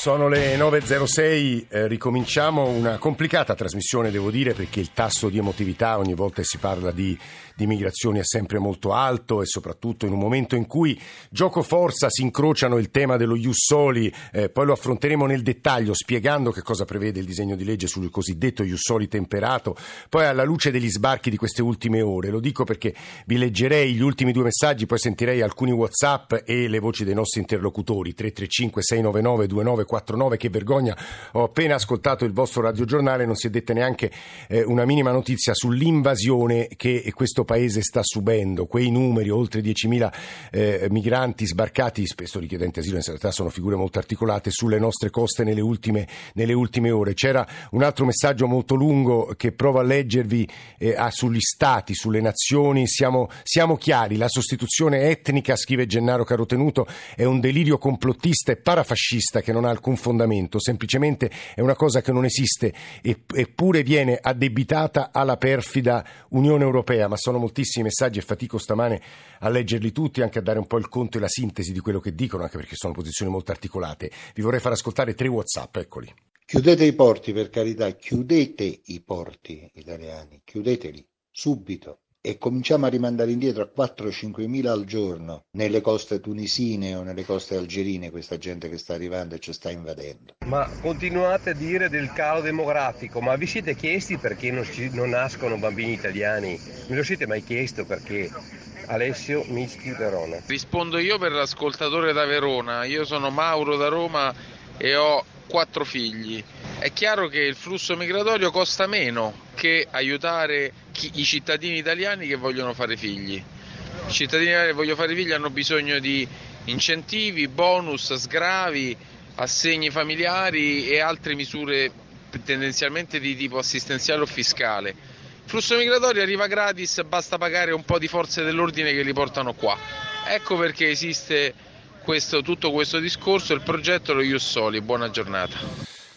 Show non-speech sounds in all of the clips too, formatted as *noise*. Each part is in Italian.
Sono le 9.06, eh, ricominciamo una complicata trasmissione, devo dire, perché il tasso di emotività ogni volta che si parla di, di migrazioni è sempre molto alto e soprattutto in un momento in cui gioco forza si incrociano il tema dello Ius Soli, eh, poi lo affronteremo nel dettaglio spiegando che cosa prevede il disegno di legge sul cosiddetto Ius Soli temperato, poi alla luce degli sbarchi di queste ultime ore, lo dico perché vi leggerei gli ultimi due messaggi, poi sentirei alcuni Whatsapp e le voci dei nostri interlocutori 335 699 29 49, che vergogna, ho appena ascoltato il vostro radiogiornale, non si è detta neanche eh, una minima notizia sull'invasione che questo paese sta subendo, quei numeri, oltre 10.000 eh, migranti sbarcati, spesso richiedenti asilo, in realtà sono figure molto articolate, sulle nostre coste nelle ultime, nelle ultime ore. C'era un altro messaggio molto lungo che provo a leggervi eh, ah, sugli stati, sulle nazioni, siamo, siamo chiari, la sostituzione etnica, scrive Gennaro Carotenuto, è un delirio complottista e parafascista che non ha alcun fondamento, semplicemente è una cosa che non esiste eppure viene addebitata alla perfida Unione Europea, ma sono moltissimi messaggi e fatico stamane a leggerli tutti, anche a dare un po' il conto e la sintesi di quello che dicono, anche perché sono posizioni molto articolate. Vi vorrei far ascoltare tre WhatsApp, eccoli. Chiudete i porti, per carità, chiudete i porti italiani, chiudeteli subito e cominciamo a rimandare indietro a 4-5 mila al giorno nelle coste tunisine o nelle coste algerine questa gente che sta arrivando e ci sta invadendo. Ma continuate a dire del calo demografico, ma vi siete chiesti perché non, ci, non nascono bambini italiani? Me lo siete mai chiesto perché? Alessio Mischi Verona. Rispondo io per l'ascoltatore da Verona, io sono Mauro da Roma e ho quattro figli. È chiaro che il flusso migratorio costa meno che aiutare chi, i cittadini italiani che vogliono fare figli. I cittadini italiani che vogliono fare figli hanno bisogno di incentivi, bonus, sgravi, assegni familiari e altre misure tendenzialmente di tipo assistenziale o fiscale. Il flusso migratorio arriva gratis, basta pagare un po' di forze dell'ordine che li portano qua. Ecco perché esiste questo, tutto questo discorso, il progetto lo Ius Soli. Buona giornata.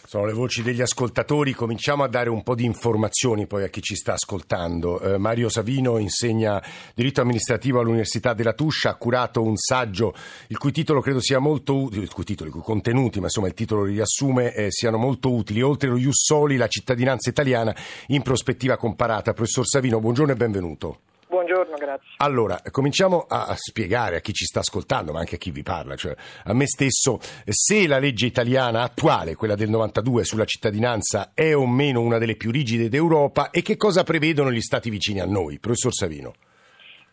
Sono le voci degli ascoltatori, cominciamo a dare un po' di informazioni poi a chi ci sta ascoltando. Eh, Mario Savino insegna diritto amministrativo all'Università della Tuscia, ha curato un saggio il cui titolo credo sia molto utile, il cui titolo, i cui contenuti, ma insomma il titolo riassume, eh, siano molto utili. Oltre lo Ius Soli, la cittadinanza italiana in prospettiva comparata. Professor Savino, buongiorno e benvenuto. Buongiorno, grazie. Allora, cominciamo a spiegare a chi ci sta ascoltando, ma anche a chi vi parla, cioè a me stesso, se la legge italiana attuale, quella del 92 sulla cittadinanza, è o meno una delle più rigide d'Europa e che cosa prevedono gli stati vicini a noi. Professor Savino.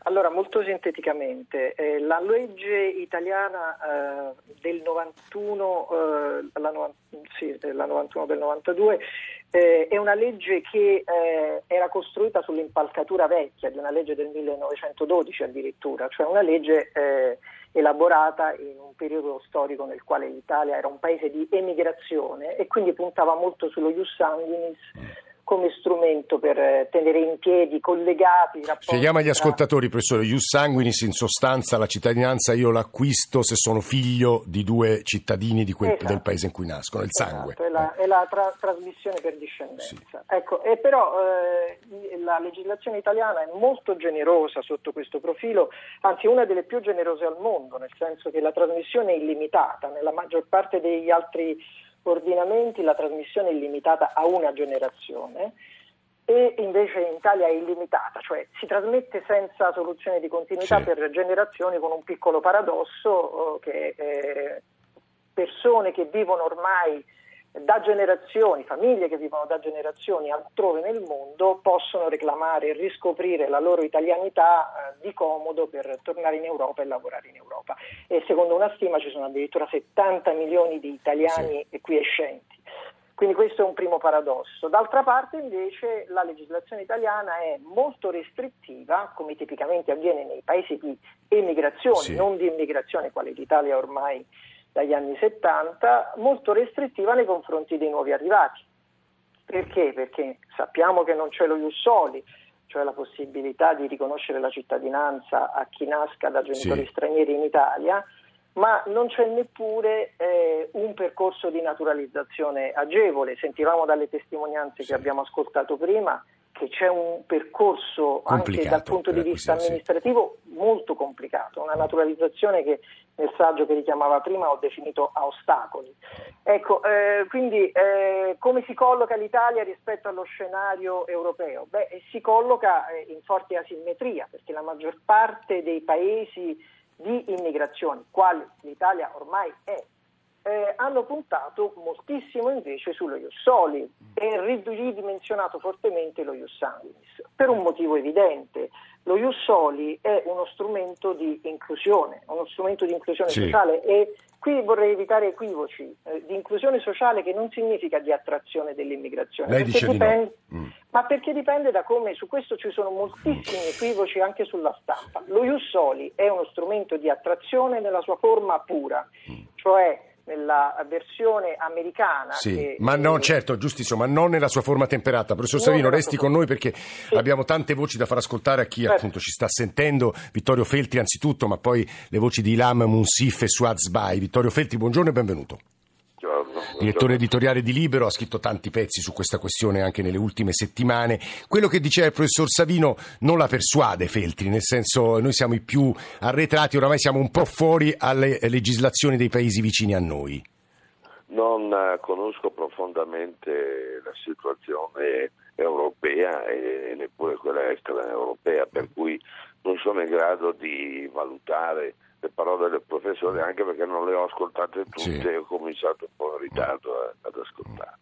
Allora, molto sinteticamente, eh, la legge italiana eh, del 91, eh, la, no, sì, la 91 del 92 eh, è una legge che eh, era costruita sull'impalcatura vecchia di una legge del 1912 addirittura, cioè una legge eh, elaborata in un periodo storico nel quale l'Italia era un paese di emigrazione e quindi puntava molto sullo ius sanguinis come strumento per eh, tenere in piedi collegati i rapporti. Spieghiamo agli ascoltatori, professore, Ius Sanguinis in sostanza la cittadinanza io l'acquisto se sono figlio di due cittadini di quel, esatto. del paese in cui nascono, il sangue. Esatto, è la, è la tra- trasmissione per discendenza. Sì. Ecco, e però eh, la legislazione italiana è molto generosa sotto questo profilo, anzi una delle più generose al mondo, nel senso che la trasmissione è illimitata, nella maggior parte degli altri ordinamenti la trasmissione è limitata a una generazione e invece in Italia è illimitata, cioè si trasmette senza soluzione di continuità sì. per generazioni con un piccolo paradosso eh, che eh, persone che vivono ormai da generazioni, famiglie che vivono da generazioni altrove nel mondo possono reclamare e riscoprire la loro italianità eh, di comodo per tornare in Europa e lavorare in Europa. E secondo una stima ci sono addirittura 70 milioni di italiani sì. quiescenti. Quindi questo è un primo paradosso. D'altra parte invece la legislazione italiana è molto restrittiva, come tipicamente avviene nei paesi di emigrazione, sì. non di immigrazione, quale l'Italia ormai dagli anni 70 molto restrittiva nei confronti dei nuovi arrivati. Perché? Perché sappiamo che non c'è lo ius soli, cioè la possibilità di riconoscere la cittadinanza a chi nasca da genitori sì. stranieri in Italia, ma non c'è neppure eh, un percorso di naturalizzazione agevole. Sentivamo dalle testimonianze sì. che abbiamo ascoltato prima che c'è un percorso anche dal punto di vista amministrativo sì. molto complicato, una naturalizzazione che nel saggio che richiamava prima ho definito a ostacoli. Ecco, eh, quindi eh, come si colloca l'Italia rispetto allo scenario europeo? Beh, si colloca eh, in forte asimmetria perché la maggior parte dei paesi di immigrazione, quali l'Italia ormai è, eh, hanno puntato moltissimo invece sullo Ius Soli e ridimensionato fortemente lo Ius Sanguinis, per un motivo evidente. Lo Ius Soli è uno strumento di inclusione, uno strumento di inclusione sì. sociale e qui vorrei evitare equivoci, eh, di inclusione sociale che non significa di attrazione dell'immigrazione, Lei dice dipende, di no. mm. ma perché dipende da come, su questo ci sono moltissimi equivoci anche sulla stampa. Lo Ius Soli è uno strumento di attrazione nella sua forma pura, mm. cioè nella versione americana. Sì, che, ma no, eh, certo, giustissimo, ma non nella sua forma temperata. Professor Savino, resti con noi perché sì. abbiamo tante voci da far ascoltare a chi certo. appunto ci sta sentendo. Vittorio Feltri anzitutto, ma poi le voci di Ilam Munsif e Suad Sbai. Vittorio Feltri, buongiorno e benvenuto direttore editoriale di Libero, ha scritto tanti pezzi su questa questione anche nelle ultime settimane. Quello che diceva il professor Savino non la persuade Feltri, nel senso noi siamo i più arretrati, oramai siamo un po' fuori alle legislazioni dei paesi vicini a noi. Non eh, conosco profondamente la situazione europea e neppure quella extraeuropea, per cui non sono in grado di valutare le parole del professore anche perché non le ho ascoltate tutte sì. e ho cominciato un po' in ritardo a, ad ascoltare.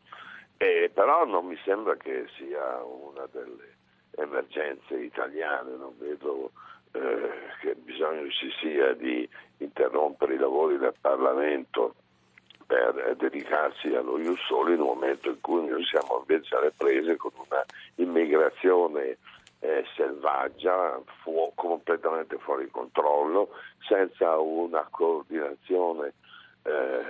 E, però non mi sembra che sia una delle emergenze italiane, non vedo eh, che bisogno ci sia di interrompere i lavori del Parlamento per dedicarsi allo Ius Soli in un momento in cui noi siamo invece alle prese con una immigrazione eh, selvaggia, fu- completamente fuori controllo, senza una coordinazione eh,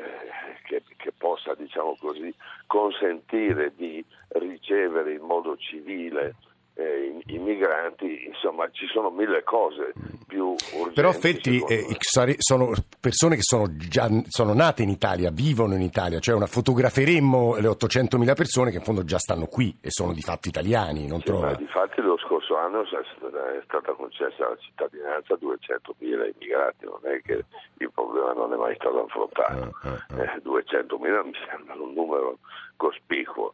che, che, possa, diciamo così, consentire di ricevere in modo civile eh, i, migranti, insomma ci sono mille cose più urgenti. Però Feltri eh, sono persone che sono, già, sono nate in Italia, vivono in Italia, cioè una, fotograferemmo le 800.000 persone che in fondo già stanno qui e sono di fatto italiani, non sì, trova? Di fatti lo scorso anno è stata concessa la cittadinanza a 200.000 immigrati, non è che il problema non è mai stato affrontato. Uh, uh, uh. Eh, 200.000 mi sembra un numero cospicuo.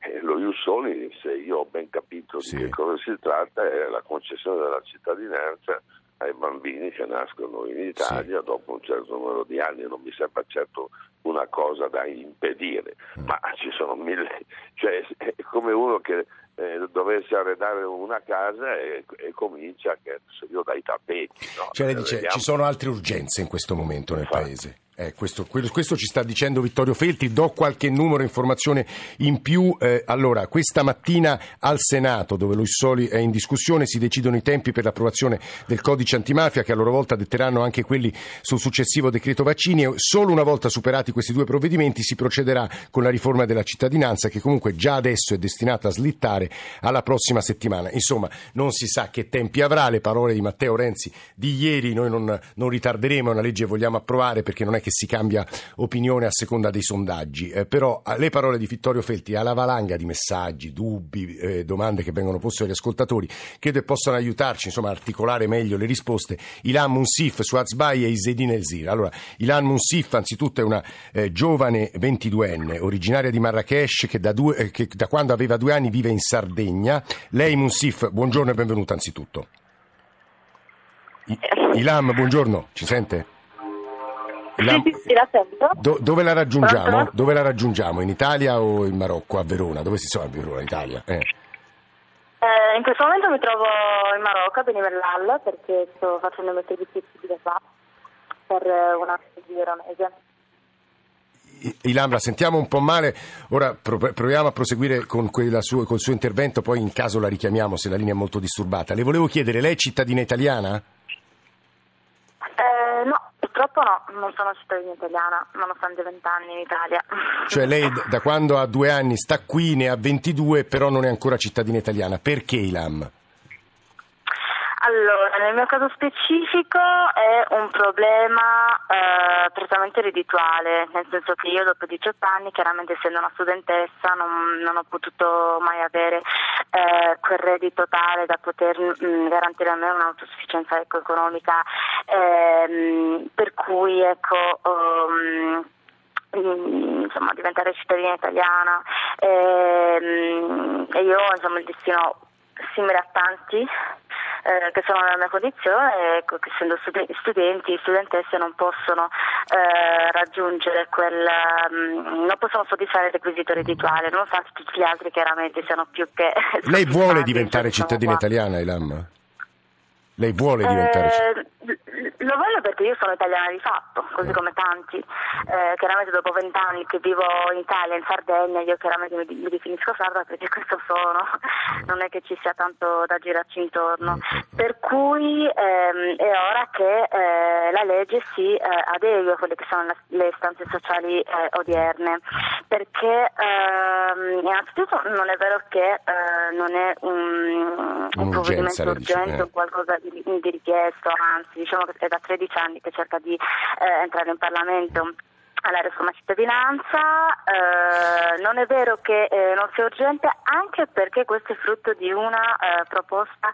Eh, lo Ius Soli, se io ho ben capito sì. di che cosa si tratta, è la concessione della cittadinanza ai bambini che nascono in Italia sì. dopo un certo numero di anni, non mi sembra certo una cosa da impedire, mm. ma ci sono mille, *laughs* cioè è come uno che eh, dovesse arredare una casa e, e comincia, che, io dai tappeti. No? Cioè lei dice, vediamo... ci sono altre urgenze in questo momento nel Infatti. Paese. Eh, questo, questo, ci sta dicendo Vittorio Feltri, do qualche numero, informazione in più. Eh, allora, questa mattina al Senato, dove lo Soli è in discussione, si decidono i tempi per l'approvazione del codice antimafia, che a loro volta detteranno anche quelli sul successivo decreto vaccini. E solo una volta superati questi due provvedimenti si procederà con la riforma della cittadinanza, che comunque già adesso è destinata a slittare alla prossima settimana. Insomma, non si sa che tempi avrà. Le parole di Matteo Renzi di ieri, noi non, non ritarderemo, una legge che vogliamo approvare perché non è che si cambia opinione a seconda dei sondaggi, eh, però le parole di Vittorio Felti alla valanga di messaggi, dubbi, eh, domande che vengono poste agli ascoltatori, credo che possano aiutarci insomma, a articolare meglio le risposte. Ilan Munsif, Suazbai e Isedine Elzir. Allora, Ilan Munsif anzitutto è una eh, giovane 22enne, originaria di Marrakesh, che da, due, eh, che da quando aveva due anni vive in Sardegna. Lei Munsif, buongiorno e benvenuta anzitutto. Ilam, buongiorno, ci sente? La... Sì, sì, la sento. Do, dove la raggiungiamo? Dove la raggiungiamo? In Italia o in Marocco? A Verona? Dove si trova a Verona, Italia? Eh. Eh, in questo momento mi trovo in Marocco, a Benivellal, perché sto facendo il mio servizio di qua per una di veronese. Ilambra, sentiamo un po' male, ora proviamo a proseguire con sua, col suo intervento, poi in caso la richiamiamo se la linea è molto disturbata. Le volevo chiedere, lei è cittadina italiana? Eh, no, Purtroppo no, non sono cittadina italiana, nonostante 20 anni in Italia. *laughs* Cioè lei da quando ha due anni sta qui, ne ha 22, però non è ancora cittadina italiana. Perché Ilam? Allora, nel mio caso specifico è un problema eh, prettamente reddituale, nel senso che io dopo 18 anni, chiaramente essendo una studentessa, non, non ho potuto mai avere eh, quel reddito tale da poter mh, mm, garantire a me un'autosufficienza economica, ehm, per cui ecco... Um, insomma, diventare cittadina italiana ehm, e io insomma il destino simile a tanti eh, che sono nella mia condizione, ecco, che essendo studenti, studentesse non possono eh, raggiungere quel, um, non possono soddisfare il requisito reddituale, nonostante tutti gli altri chiaramente siano più che... *laughs* Lei vuole diventare cittadina qua. italiana, Ilam? Lei vuole diventare cittadina? Lo voglio perché io sono italiana di fatto, così come tanti. Eh, chiaramente dopo vent'anni che vivo in Italia, in Sardegna, io chiaramente mi, mi, definisco sarda perché *laughs* questo sono, non è che ci sia tanto da girarci intorno. Per cui ehm, è ora che eh, la legge si eh, adegui a quelle che sono le istanze sociali eh, odierne, perché ehm, innanzitutto non è vero che eh, non è un, un provvedimento urgente o eh. qualcosa di, di richiesto, anzi diciamo che da 13 anni che cerca di eh, entrare in Parlamento alla riforma cittadinanza, eh, non è vero che eh, non sia urgente anche perché questo è frutto di una eh, proposta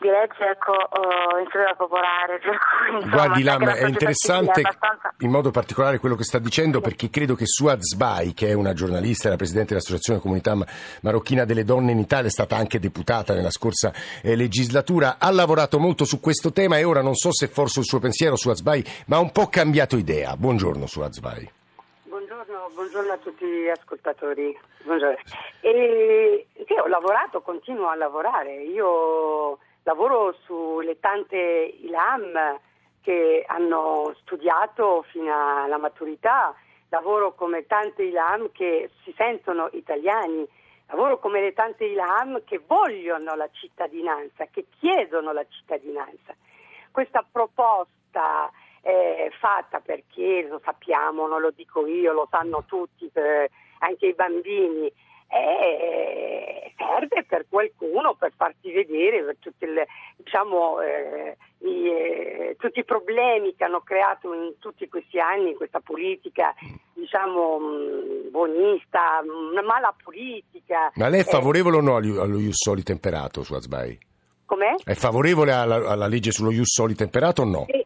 di legge ecco, oh, in sede popolare. Cui, *laughs* insomma, Guardi Lam, è interessante è abbastanza... in modo particolare quello che sta dicendo perché credo che Suad Zbai, che è una giornalista e la Presidente dell'Associazione Comunità Marocchina delle Donne in Italia, è stata anche deputata nella scorsa eh, legislatura, ha lavorato molto su questo tema e ora non so se forse il suo pensiero Suad Zbai, ma ha un po' cambiato idea. Buongiorno Suad Zbai buongiorno a tutti gli ascoltatori. E, sì, ho lavorato, continuo a lavorare. Io lavoro sulle tante ILAM che hanno studiato fino alla maturità, lavoro come tante ILAM che si sentono italiani, lavoro come le tante ILAM che vogliono la cittadinanza, che chiedono la cittadinanza. Questa proposta eh, fatta perché lo sappiamo, non lo dico io, lo sanno tutti, eh, anche i bambini, eh, serve per qualcuno per farti vedere per tutti, le, diciamo, eh, i, eh, tutti i problemi che hanno creato in tutti questi anni questa politica diciamo mh, buonista, una mala politica. Ma lei è favorevole o no allo Ius Soli temperato su Azbai? Com'è? È favorevole alla, alla legge sullo Ius Soli temperato o no? Eh,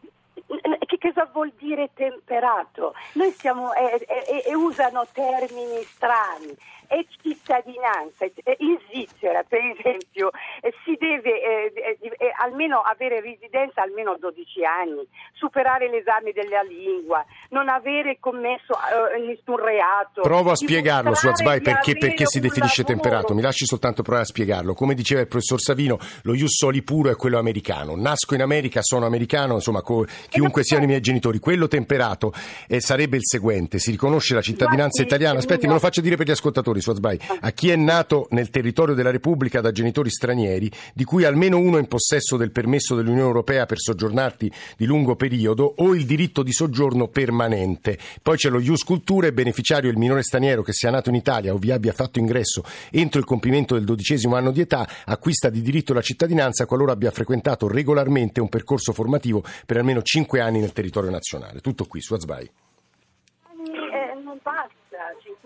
cosa vuol dire temperato? Noi stiamo, eh, eh, eh, usano termini strani e cittadinanza. In Svizzera, per esempio, eh, si deve eh, eh, almeno avere residenza almeno 12 anni, superare l'esame della lingua, non avere commesso nessun reato. Provo a spiegarlo, Suazbai, perché, perché si definisce lavoro. temperato. Mi lasci soltanto provare a spiegarlo. Come diceva il professor Savino, lo ius soli puro è quello americano. Nasco in America, sono americano, insomma, co- chiunque siano i miei genitori. Quello temperato sarebbe il seguente: si riconosce la cittadinanza italiana. Aspetti, me lo faccio dire per gli ascoltatori ascoltatori, a chi è nato nel territorio della Repubblica da genitori stranieri, di cui almeno uno è in possesso del permesso dell'Unione Europea per soggiornarti di lungo periodo o il diritto di soggiorno permanente. Poi c'è lo Ius Cultura, beneficiario il minore straniero che sia nato in Italia o vi abbia fatto ingresso entro il compimento del dodicesimo anno di età, acquista di diritto la cittadinanza qualora abbia frequentato regolarmente un percorso formativo per almeno cinque anni nel territorio nazionale. Tutto qui su Azbai.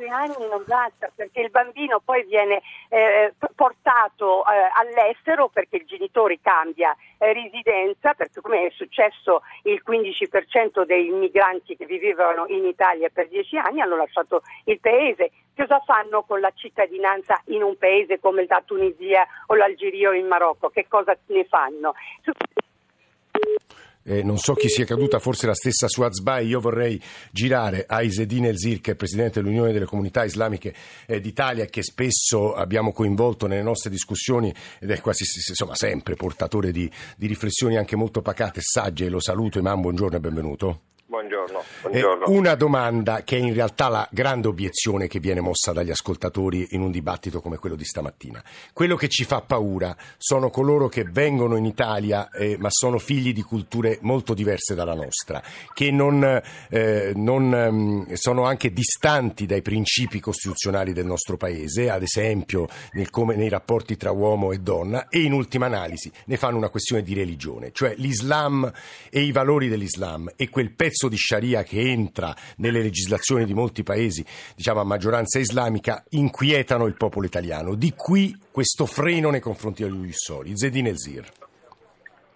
5 anni non basta perché il bambino poi viene eh, portato eh, all'estero perché il genitore cambia eh, residenza, perché come è successo il 15% dei migranti che vivevano in Italia per 10 anni hanno lasciato il paese. Cosa fanno con la cittadinanza in un paese come la Tunisia o l'Algeria o il Marocco? Che cosa ne fanno? Eh, non so chi sia caduta, forse la stessa su Azbai, io vorrei girare a Isedin Elzir, che è Presidente dell'Unione delle Comunità Islamiche eh, d'Italia, che spesso abbiamo coinvolto nelle nostre discussioni ed è quasi insomma, sempre portatore di, di riflessioni anche molto pacate e sagge. Lo saluto, Imam, buongiorno e benvenuto. Buongiorno. Buongiorno. Eh, una domanda che è in realtà la grande obiezione che viene mossa dagli ascoltatori in un dibattito come quello di stamattina. Quello che ci fa paura sono coloro che vengono in Italia eh, ma sono figli di culture molto diverse dalla nostra, che non, eh, non um, sono anche distanti dai principi costituzionali del nostro paese, ad esempio nel, come, nei rapporti tra uomo e donna, e in ultima analisi ne fanno una questione di religione, cioè l'Islam e i valori dell'Islam e quel pezzo di Sharia che entra nelle legislazioni di molti paesi, diciamo a maggioranza islamica, inquietano il popolo italiano. Di qui questo freno nei confronti degli Ussoli. Zedine Zir.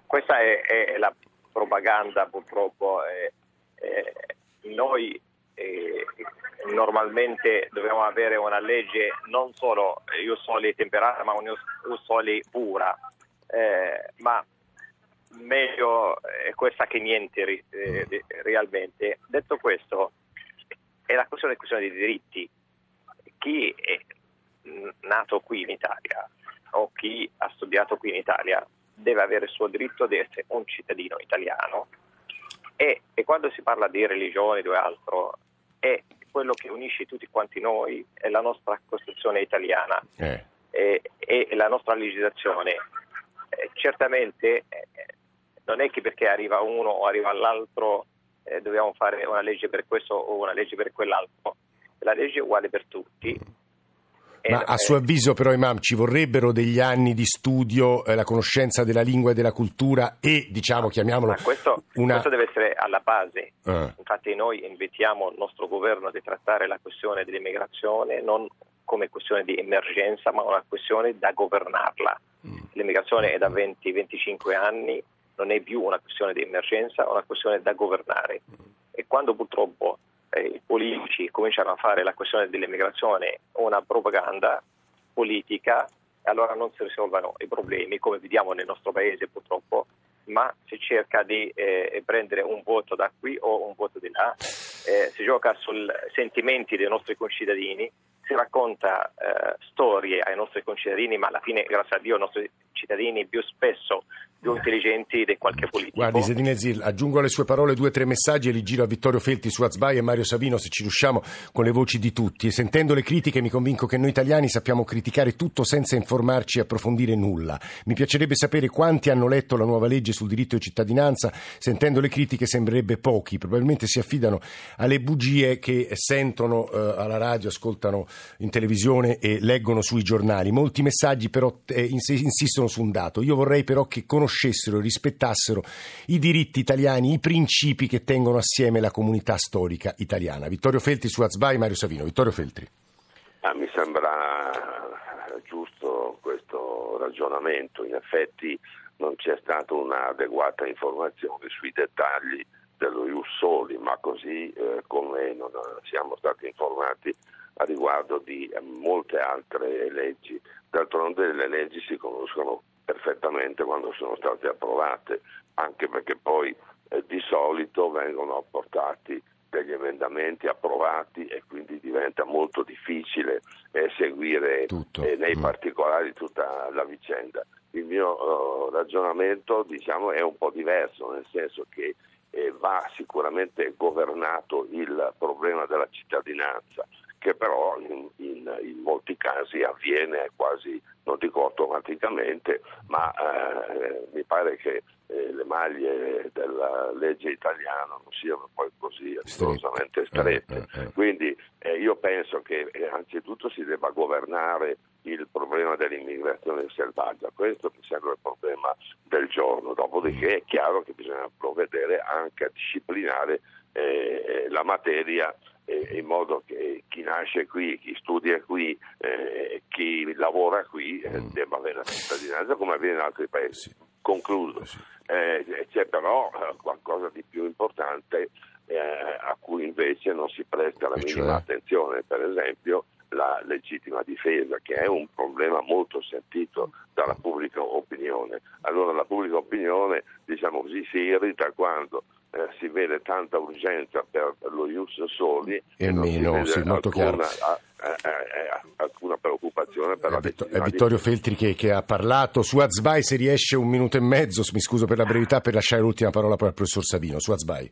Questa è, è, la propaganda purtroppo. Eh, eh, noi eh, normalmente dobbiamo avere una legge non solo Ussoli temperata ma un Ussoli pura. Eh, ma meglio è questa che niente eh, realmente. Detto questo, è la questione, questione dei diritti. Chi è nato qui in Italia o chi ha studiato qui in Italia deve avere il suo diritto di essere un cittadino italiano e, e quando si parla di religione o altro è quello che unisce tutti quanti noi è la nostra Costituzione italiana eh. e, e, la nostra legislazione. Eh, certamente eh, non è che perché arriva uno o arriva l'altro eh, dobbiamo fare una legge per questo o una legge per quell'altro. La legge è uguale per tutti. Ma a suo avviso però Imam ci vorrebbero degli anni di studio, eh, la conoscenza della lingua e della cultura e diciamo chiamiamolo questo, una... questo, deve essere alla base. Uh. Infatti noi invitiamo il nostro governo a trattare la questione dell'immigrazione non come questione di emergenza ma una questione da governarla. Mm. L'immigrazione è da 20-25 anni non è più una questione di emergenza, è una questione da governare. E quando purtroppo eh, i politici cominciano a fare la questione dell'immigrazione una propaganda politica, allora non si risolvono i problemi, come vediamo nel nostro paese purtroppo, ma si cerca di eh, prendere un voto da qui o un voto di là, eh, si gioca sui sentimenti dei nostri concittadini, si racconta eh, storie ai nostri concittadini, ma alla fine, grazie a Dio, i nostri cittadini più spesso più intelligenti di qualche politico. Guardi, Sedine Zil, aggiungo alle sue parole due o tre messaggi e li giro a Vittorio Felti su Azbai e Mario Savino se ci riusciamo con le voci di tutti. E sentendo le critiche mi convinco che noi italiani sappiamo criticare tutto senza informarci e approfondire nulla. Mi piacerebbe sapere quanti hanno letto la nuova legge sul diritto di cittadinanza. Sentendo le critiche sembrerebbe pochi. Probabilmente si affidano alle bugie che sentono eh, alla radio, ascoltano in televisione e leggono sui giornali. Molti messaggi però eh, insistono su un dato. Io vorrei però che conoscessero e rispettassero i diritti italiani, i principi che tengono assieme la comunità storica italiana. Vittorio Feltri su Azbai, Mario Savino. Vittorio Feltri. Ah, mi sembra giusto questo ragionamento, in effetti non c'è stata un'adeguata informazione sui dettagli dello Ius Soli, ma così eh, come non siamo stati informati a riguardo di eh, molte altre leggi. D'altronde le leggi si conoscono perfettamente quando sono state approvate, anche perché poi eh, di solito vengono apportati degli emendamenti approvati e quindi diventa molto difficile eh, seguire eh, nei mm. particolari tutta la vicenda. Il mio uh, ragionamento diciamo, è un po' diverso, nel senso che eh, va sicuramente governato il problema della cittadinanza, che però in, in, in molti casi avviene quasi non dico automaticamente, ma eh, mi pare che eh, le maglie della legge italiana non siano poi così rigorosamente strette. Eh, eh, eh. Quindi eh, io penso che anzitutto si debba governare il problema dell'immigrazione selvaggia, questo mi sembra il problema del giorno, dopodiché è chiaro che bisogna provvedere anche a disciplinare la materia in modo che chi nasce qui, chi studia qui, eh, chi lavora qui eh, mm. debba avere la cittadinanza come avviene in altri paesi. Sì. Concludo. Sì. Eh, c'è però eh, qualcosa di più importante eh, a cui invece non si presta la minima cioè? attenzione, per esempio la legittima difesa, che è un problema molto sentito dalla pubblica opinione. Allora la pubblica opinione, diciamo così, si irrita quando eh, si vede tanta urgenza per lo Ius Soli e, meno, sì, molto alcuna, a, a, a, alcuna preoccupazione per è la Vittor- È Vittorio Feltri che, che, ha parlato. Su Azbai se riesce un minuto e mezzo, mi scuso per la brevità, per lasciare l'ultima parola poi al professor Savino. Su Azbai.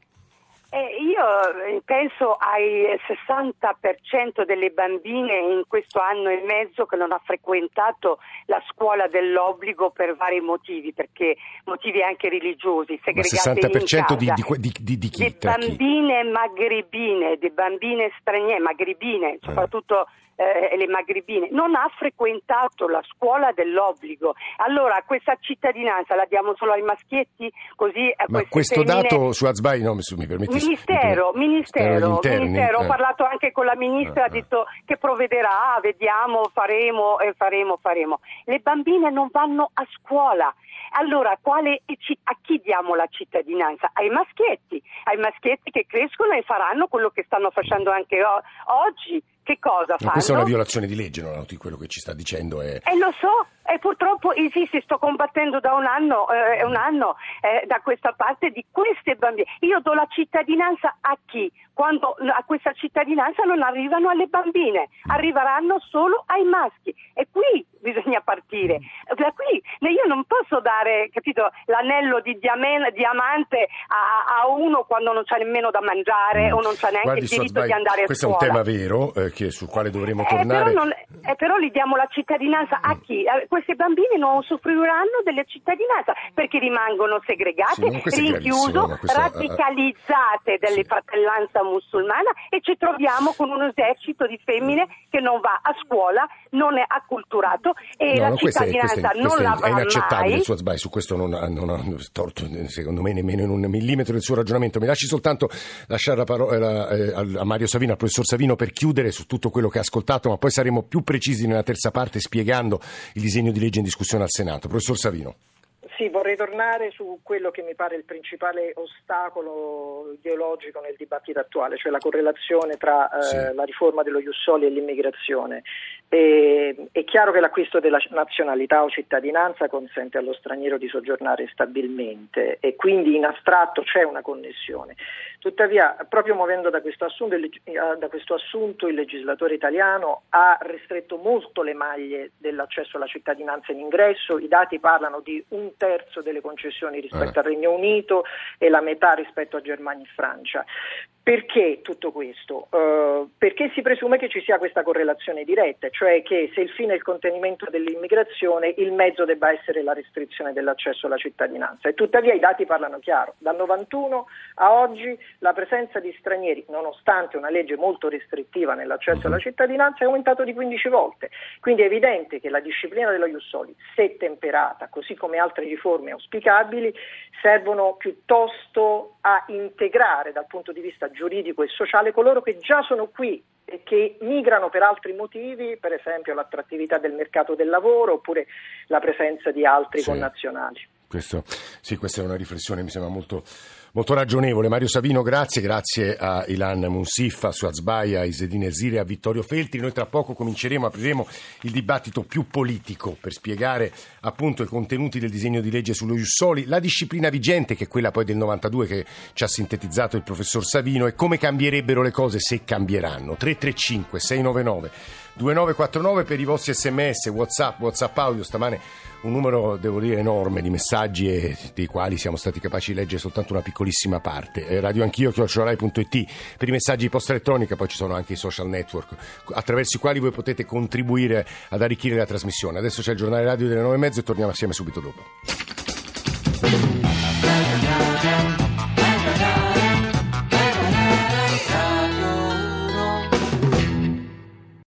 Eh, eh, penso ai 60% delle bambine in questo anno e mezzo che non ha frequentato la scuola dell'obbligo per vari motivi, perché motivi anche religiosi, Ma 60% in di, di, di, di chi? Di Tra chi? bambine magrebine, di bambine straniere, magrebine, soprattutto eh, le magrebine, non ha frequentato la scuola dell'obbligo. Allora questa cittadinanza la diamo solo ai maschietti? Così a Ma questo femmine- dato su Azbai, no, mi permetti? Ministero, mi Ministero Interni? ministero. Ho Eh. parlato anche con la ministra, Eh, ha detto che provvederà, vediamo, faremo e faremo, faremo. Le bambine non vanno a scuola. Allora, quale, a chi diamo la cittadinanza? Ai maschietti, ai maschietti che crescono e faranno quello che stanno facendo anche oggi. Che cosa Ma fanno? questa è una violazione di legge, non noti quello che ci sta dicendo è... E lo so, e purtroppo esiste, sto combattendo da un anno, eh, un anno eh, da questa parte di queste bambine. Io do la cittadinanza a chi? Quando a questa cittadinanza non arrivano alle bambine, arriveranno solo ai maschi. E qui bisogna partire. Da qui io non posso dare, capito, l'anello di diamen- diamante a, a uno quando non c'ha nemmeno da mangiare o non c'ha neanche Guardi, il diritto Sozbai, di andare a questo è un scuola. tema vero eh, che- sul quale dovremo Eh, tornare. però, non- eh, però gli diamo la cittadinanza a chi? Eh, questi bambini non soffriranno della cittadinanza perché rimangono segregate, Sì, rinchiuso, gravissimo, ma questo- radicalizzate dalle fratellanza musulmana e ci troviamo con un esercito di femmine che non va a scuola, non è acculturato e No, la no, è, è- cittadinanza questo non è- l'avrà è inaccettabile mai. il suo Sbai, su questo non ha, non ha torto eh, secondo me nemmeno in un millimetro del suo ragionamento. Mi lasci soltanto lasciare la parola eh, al- a Mario Savino, al professor Savino per chiudere su tutto quello che ha ascoltato, ma poi saremo più precisi nella terza parte spiegando il disegno di legge in discussione al Senato. Professor Savino. Sì, vorrei tornare su quello che mi pare il principale ostacolo ideologico nel dibattito attuale, cioè la correlazione tra eh, Sì. la riforma dello Jussoli e l'immigrazione. E- è chiaro che l'acquisto della nazionalità o cittadinanza consente allo straniero di soggiornare stabilmente e quindi in astratto c'è una connessione. Tuttavia, proprio muovendo da questo assunto, eh, da questo assunto, il legislatore italiano ha ristretto molto le maglie dell'accesso alla cittadinanza in ingresso, i dati parlano di un terzo delle concessioni rispetto Eh. al Regno Unito e la metà rispetto a Germania e Francia. Perché tutto questo? Eh, perché si presume che ci sia questa correlazione diretta, cioè che se il fine è il contenimento dell'immigrazione, il mezzo debba essere la restrizione dell'accesso alla cittadinanza. E tuttavia i dati parlano chiaro. Dal 91 a oggi la presenza di stranieri, nonostante una legge molto restrittiva nell'accesso alla cittadinanza, è aumentato di 15 volte. Quindi è evidente che la disciplina dello Jussoli, se temperata, così come altre riforme auspicabili, servono piuttosto a integrare dal punto di vista giuridico e sociale coloro che già sono qui e che migrano per altri motivi, per esempio l'attrattività del mercato del lavoro oppure la presenza di altri Sì. connazionali. Questo, sì, questa è una riflessione, mi sembra molto, molto ragionevole. Mario Savino, grazie, grazie a Ilan Munsif, a Suaz Baia, a Isedine Zire, a Vittorio Feltri. Noi tra poco cominceremo, apriremo il dibattito più politico per spiegare appunto i contenuti del disegno di legge sullo Jussoli, la disciplina vigente, che è quella poi del 92 che ci ha sintetizzato il professor Savino, e come cambierebbero le cose se cambieranno. 335 699 2949 per i vostri sms, whatsapp, whatsapp audio stamane un numero, devo dire, enorme di messaggi e dei quali siamo stati capaci di leggere soltanto una piccolissima parte. Eh, Radio Anch'io, chiocciorai.it per i messaggi di posta elettronica, poi ci sono anche i social network attraverso i quali voi potete contribuire ad arricchire la trasmissione. Adesso c'è il giornale radio delle nove e mezzo e torniamo assieme subito dopo.